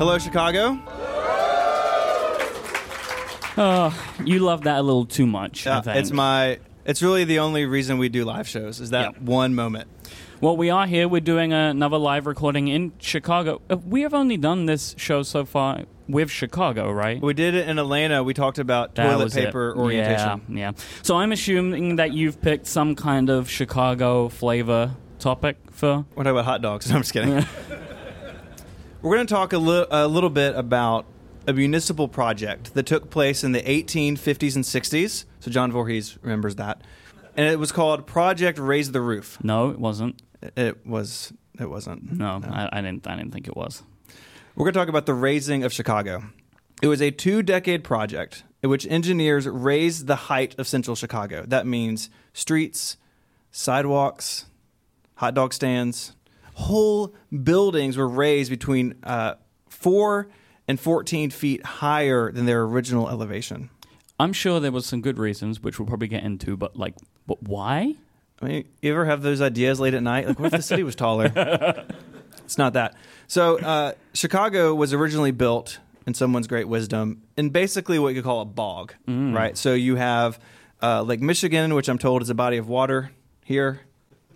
Hello, Chicago. Oh, you love that a little too much. It's my. It's really the only reason we do live shows is that Yep. one moment. Well, we are here. We're doing another live recording in Chicago. Uh, We have only done this show so far with Chicago, right? We did it in Atlanta. We talked about That toilet was it. paper orientation. Yeah, yeah. So I'm assuming that you've picked some kind of Chicago flavor topic for. We're talking about hot dogs. No, I'm just kidding. We're going to talk a, li- a little bit about a municipal project that took place in the 1850s and 60s. So John Voorhees remembers that, and it was called Project Raise the Roof. No, it wasn't. It was. It wasn't. No, I, I didn't. I didn't think it was. We're going to talk about the raising of Chicago. It was a two decade project in which engineers raised the height of central Chicago. That means streets, sidewalks, hot dog stands. Whole buildings were raised between uh, 4 and 14 feet higher than their original elevation. I'm sure there was some good reasons, which we'll probably get into. But like, but why? I mean, you ever have those ideas late at night? Like, what if the city was taller? it's not that. So, uh, Chicago was originally built in someone's great wisdom in basically what you could call a bog, right? So, you have uh, Lake Michigan, which I'm told is a body of water here.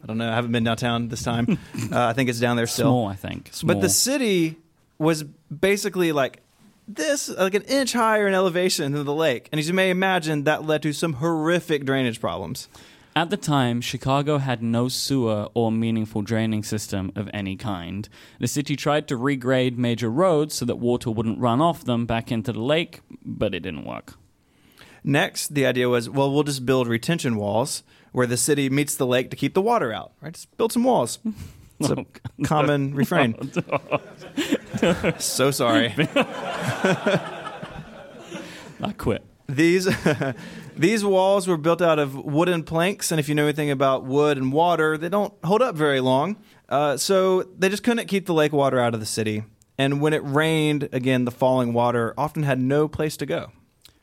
I don't know. I haven't been downtown this time. uh, I think it's down there still. Small, I think. Small. But the city was basically like this, like an inch higher in elevation than the lake. And as you may imagine, that led to some horrific drainage problems. At the time, Chicago had no sewer or meaningful draining system of any kind. The city tried to regrade major roads so that water wouldn't run off them back into the lake, but it didn't work. Next, the idea was, well, we'll just build retention walls where the city meets the lake to keep the water out. Right? Just build some walls. It's a Oh, common refrain. so sorry. I quit. These these walls were built out of wooden planks, and if you know anything about wood and water, they don't hold up very long. Uh, so they just couldn't keep the lake water out of the city. And when it rained, again, the falling water often had no place to go.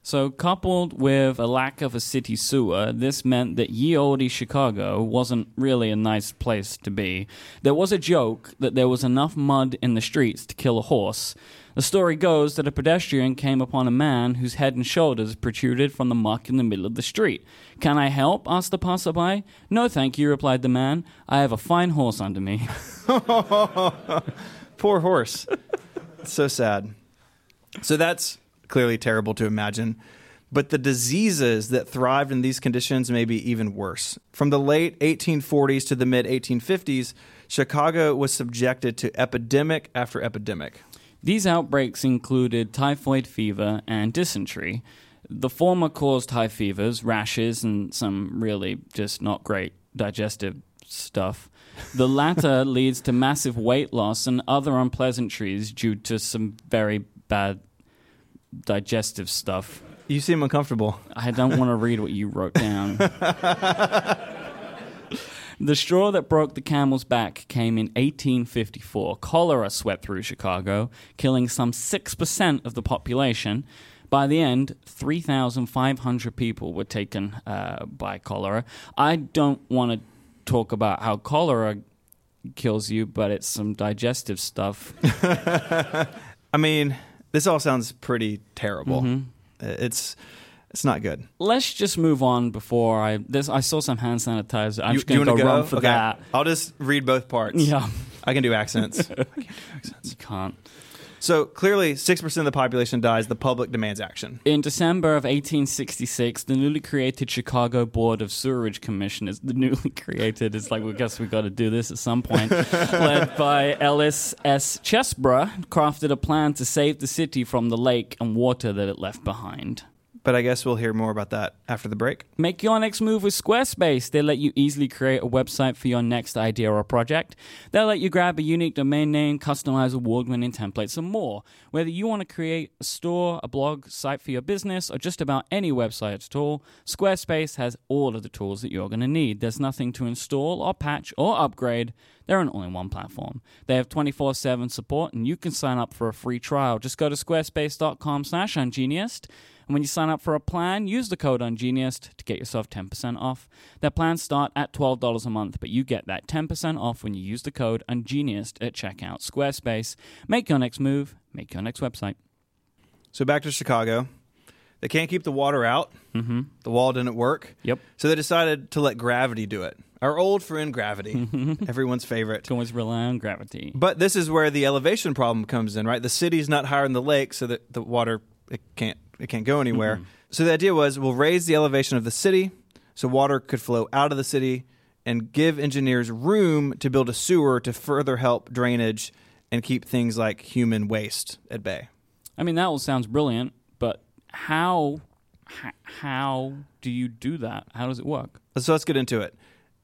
So, coupled with a lack of a city sewer, this meant that ye olde Chicago wasn't really a nice place to be. There was a joke that there was enough mud in the streets to kill a horse. The story goes that a pedestrian came upon a man whose head and shoulders protruded from the muck in the middle of the street. Can I help? asked the passerby. No, thank you, replied the man. I have a fine horse under me. Poor horse. so sad. So that's clearly terrible to imagine. But the diseases that thrived in these conditions may be even worse. From the late 1840s to the mid 1850s, Chicago was subjected to epidemic after epidemic. These outbreaks included typhoid fever and dysentery. The former caused high fevers, rashes, and some really just not great digestive stuff. The latter leads to massive weight loss and other unpleasantries due to some very bad digestive stuff. You seem uncomfortable. I don't want to read what you wrote down. the straw that broke the camel's back came in 1854. Cholera swept through Chicago, killing some 6% of the population. By the end, 3,500 people were taken uh, by cholera. I don't want to talk about how cholera kills you, but it's some digestive stuff. I mean, this all sounds pretty terrible. Mm-hmm. It's it's not good. Let's just move on before I. This I saw some hand sanitizer. I'm you just going to wanna go, run for Okay. that. I'll just read both parts. Yeah, I can do accents. you can't. So clearly, six percent of the population dies. The public demands action. In December of 1866, the newly created Chicago Board of Sewerage Commissioners, the newly created, it's like, we guess we got to do this at some point, led by Ellis S. Chesbrough, crafted a plan to save the city from the lake and water that it left behind. But I guess we'll hear more about that after the break. Make your next move with Squarespace. They let you easily create a website for your next idea or project. They'll let you grab a unique domain name, customize award winning templates, and more. Whether you want to create a store, a blog, site for your business, or just about any website at all, Squarespace has all of the tools that you're going to need. There's nothing to install or patch or upgrade. They're an all in one platform. They have 24 7 support, and you can sign up for a free trial. Just go to squarespace.com slash ungeniused. And when you sign up for a plan, use the code UNGENIUSED to get yourself 10% off. Their plans start at $12 a month, but you get that 10% off when you use the code UNGENIUSED at checkout. Squarespace. Make your next move, make your next website. So back to Chicago. They can't keep the water out. Mm-hmm. The wall didn't work. Yep. So they decided to let gravity do it. Our old friend gravity, everyone's favorite. Can always rely on gravity. But this is where the elevation problem comes in, right? The city's not higher than the lake, so that the water it can't it can't go anywhere. Mm-hmm. So the idea was we'll raise the elevation of the city so water could flow out of the city and give engineers room to build a sewer to further help drainage and keep things like human waste at bay. I mean, that all sounds brilliant, but how how do you do that? How does it work? So let's get into it.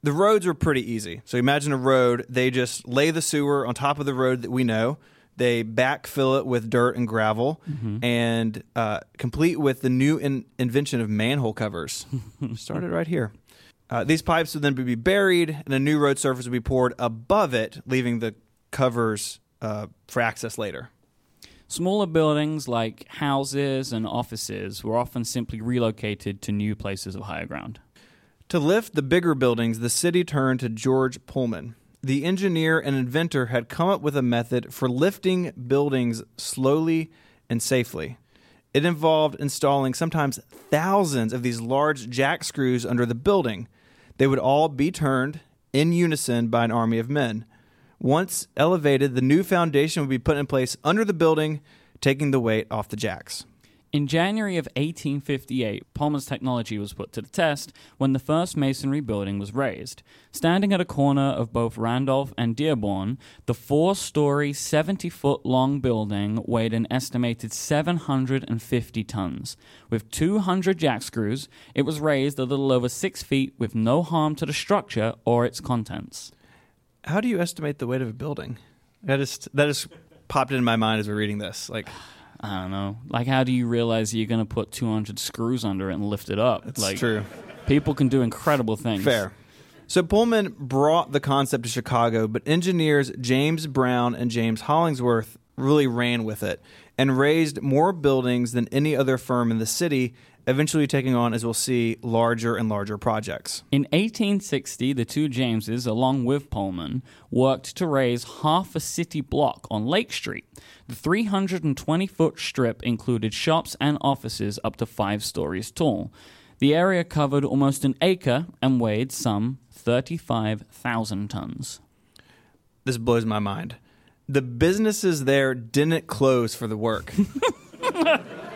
The roads were pretty easy. So imagine a road, they just lay the sewer on top of the road that we know. They backfill it with dirt and gravel and uh, complete with the new in- invention of manhole covers. Started right here. Uh, these pipes would then be buried and a new road surface would be poured above it, leaving the covers uh, for access later. Smaller buildings like houses and offices were often simply relocated to new places of higher ground. To lift the bigger buildings, the city turned to George Pullman. The engineer and inventor had come up with a method for lifting buildings slowly and safely. It involved installing sometimes thousands of these large jack screws under the building. They would all be turned in unison by an army of men. Once elevated, the new foundation would be put in place under the building, taking the weight off the jacks. In January of 1858, Pullman's technology was put to the test when the first masonry building was raised. Standing at a corner of both Randolph and Dearborn, the four story, 70 foot long building weighed an estimated 750 tons. With 200 jack screws, it was raised a little over six feet with no harm to the structure or its contents. How do you estimate the weight of a building? That just that just popped into my mind as we're reading this. Like I don't know. Like, how do you realize you're going to put 200 screws under it and lift it up? it's like, true. people can do incredible things. Fair. So Pullman brought the concept to Chicago, but engineers James Brown and James Hollingsworth really ran with it and raised more buildings than any other firm in the city, eventually taking on, as we'll see, larger and larger projects. In 1860, the two Jameses, along with Pullman, worked to raise half a city block on Lake Street. The 320 foot strip included shops and offices up to five stories tall. The area covered almost an acre and weighed some 35,000 tons. This blows my mind. The businesses there didn't close for the work.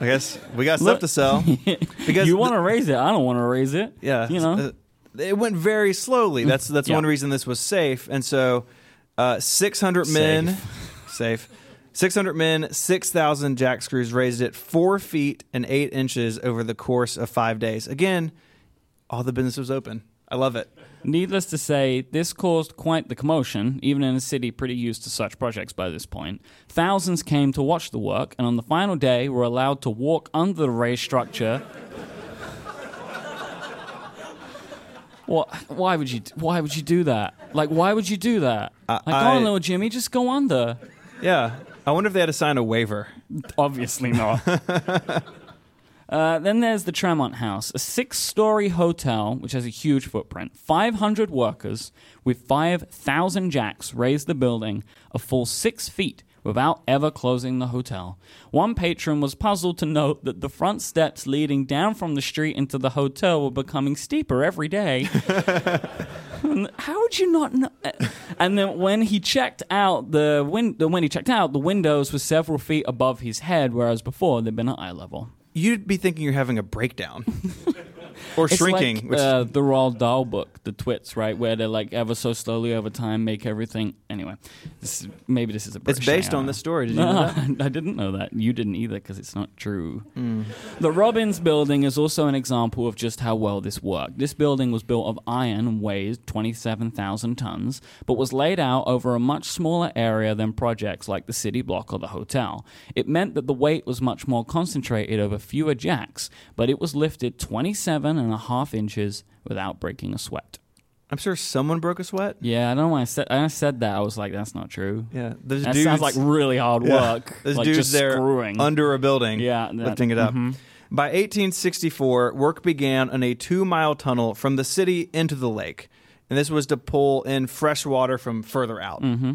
I guess we got stuff Look- to sell. Because you want to raise it? I don't want to raise it. Yeah, You know? uh, it went very slowly. That's that's Yeah. one reason this was safe. And so, uh, six hundred men, safe, six hundred men, six thousand jack screws raised it four feet and eight inches over the course of five days. Again, all the business was open. I love it. Needless to say, this caused quite the commotion, even in a city pretty used to such projects by this point. Thousands came to watch the work, and on the final day were allowed to walk under the raised structure. What? Why would you? Why would you do that? Like, why would you do that? Like, go I- on, little Jimmy, just go under. Yeah, I wonder if they had to sign a waiver. Obviously not. uh, then there's the Tremont House, a six story hotel which has a huge footprint. 500 workers with 5,000 jacks raised the building a full six feet without ever closing the hotel. One patron was puzzled to note that the front steps leading down from the street into the hotel were becoming steeper every day. How would you not know? And then when he checked out the win- when he checked out, the windows were several feet above his head, whereas before they'd been at eye level. You'd be thinking you're having a breakdown or It's shrinking. like which, uh, the Roald Dahl book, The Twits, right, where they're like ever so slowly over time make everything. Anyway, this is, maybe this is a. it's based on this story. Did you know that? I didn't know that. You didn't either because it's not true. The Robbins building is also an example of just how well this worked. This building was built of iron and weighed 27,000 tons, but was laid out over a much smaller area than projects like the city block or the hotel. It meant that the weight was much more concentrated over fewer jacks, but it was lifted 27 and a half inches without breaking a sweat. I'm sure someone broke a sweat. Yeah, I don't know why I said I said that. I was like, that's not true. Yeah, there's That dudes, sounds like really hard yeah, work. There's like dudes there screwing. under a building, yeah, that- lifting it up. mhm. By 1864, work began on a two-mile tunnel from the city into the lake, and this was to pull in fresh water from further out. Mm-hmm.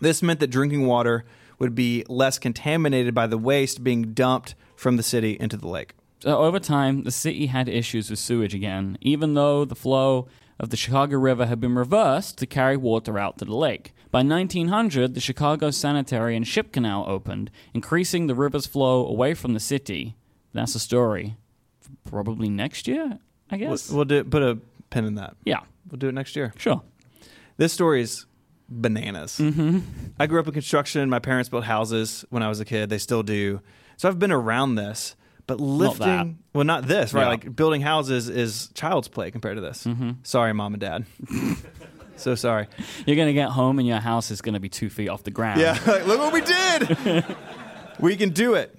This meant that drinking water would be less contaminated by the waste being dumped from the city into the lake. So over time, the city had issues with sewage again, even though the flow of the Chicago River had been reversed to carry water out to the lake. By 1900, the Chicago Sanitary and Ship Canal opened, increasing the river's flow away from the city. That's a story. Probably next year, I We'll, guess. we'll do, put a pin in that. yeah, We'll do it next year. sure. This story is bananas. Mm-hmm. I grew up in construction. My parents built houses when I was a kid. They still do. So I've been around this. But lifting, that. well, not this, right? Yeah. Like building houses is child's play compared to this. Mm-hmm. Sorry, mom and dad. so sorry. You're gonna get home and your house is gonna be two feet off the ground. Yeah, like, look what we did. we can do it.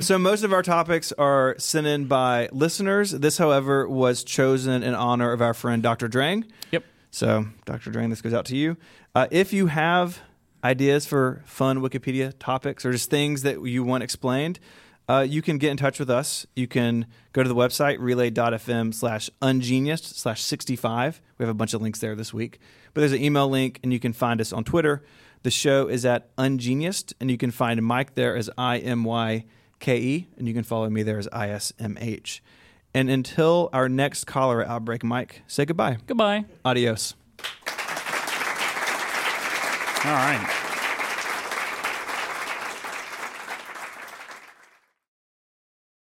So most of our topics are sent in by listeners. This, however, was chosen in honor of our friend Dr. Drang. Yep. So, Dr. Drang, this goes out to you. Uh, if you have ideas for fun Wikipedia topics or just things that you want explained, uh, you can get in touch with us. You can go to the website, relay.fm slash ungeniused slash 65. We have a bunch of links there this week. But there's an email link, and you can find us on Twitter. The show is at ungeniused, and you can find Mike there as I M Y K E, and you can follow me there as I S M H. And until our next cholera outbreak, Mike, say goodbye. Goodbye. Adios. All right.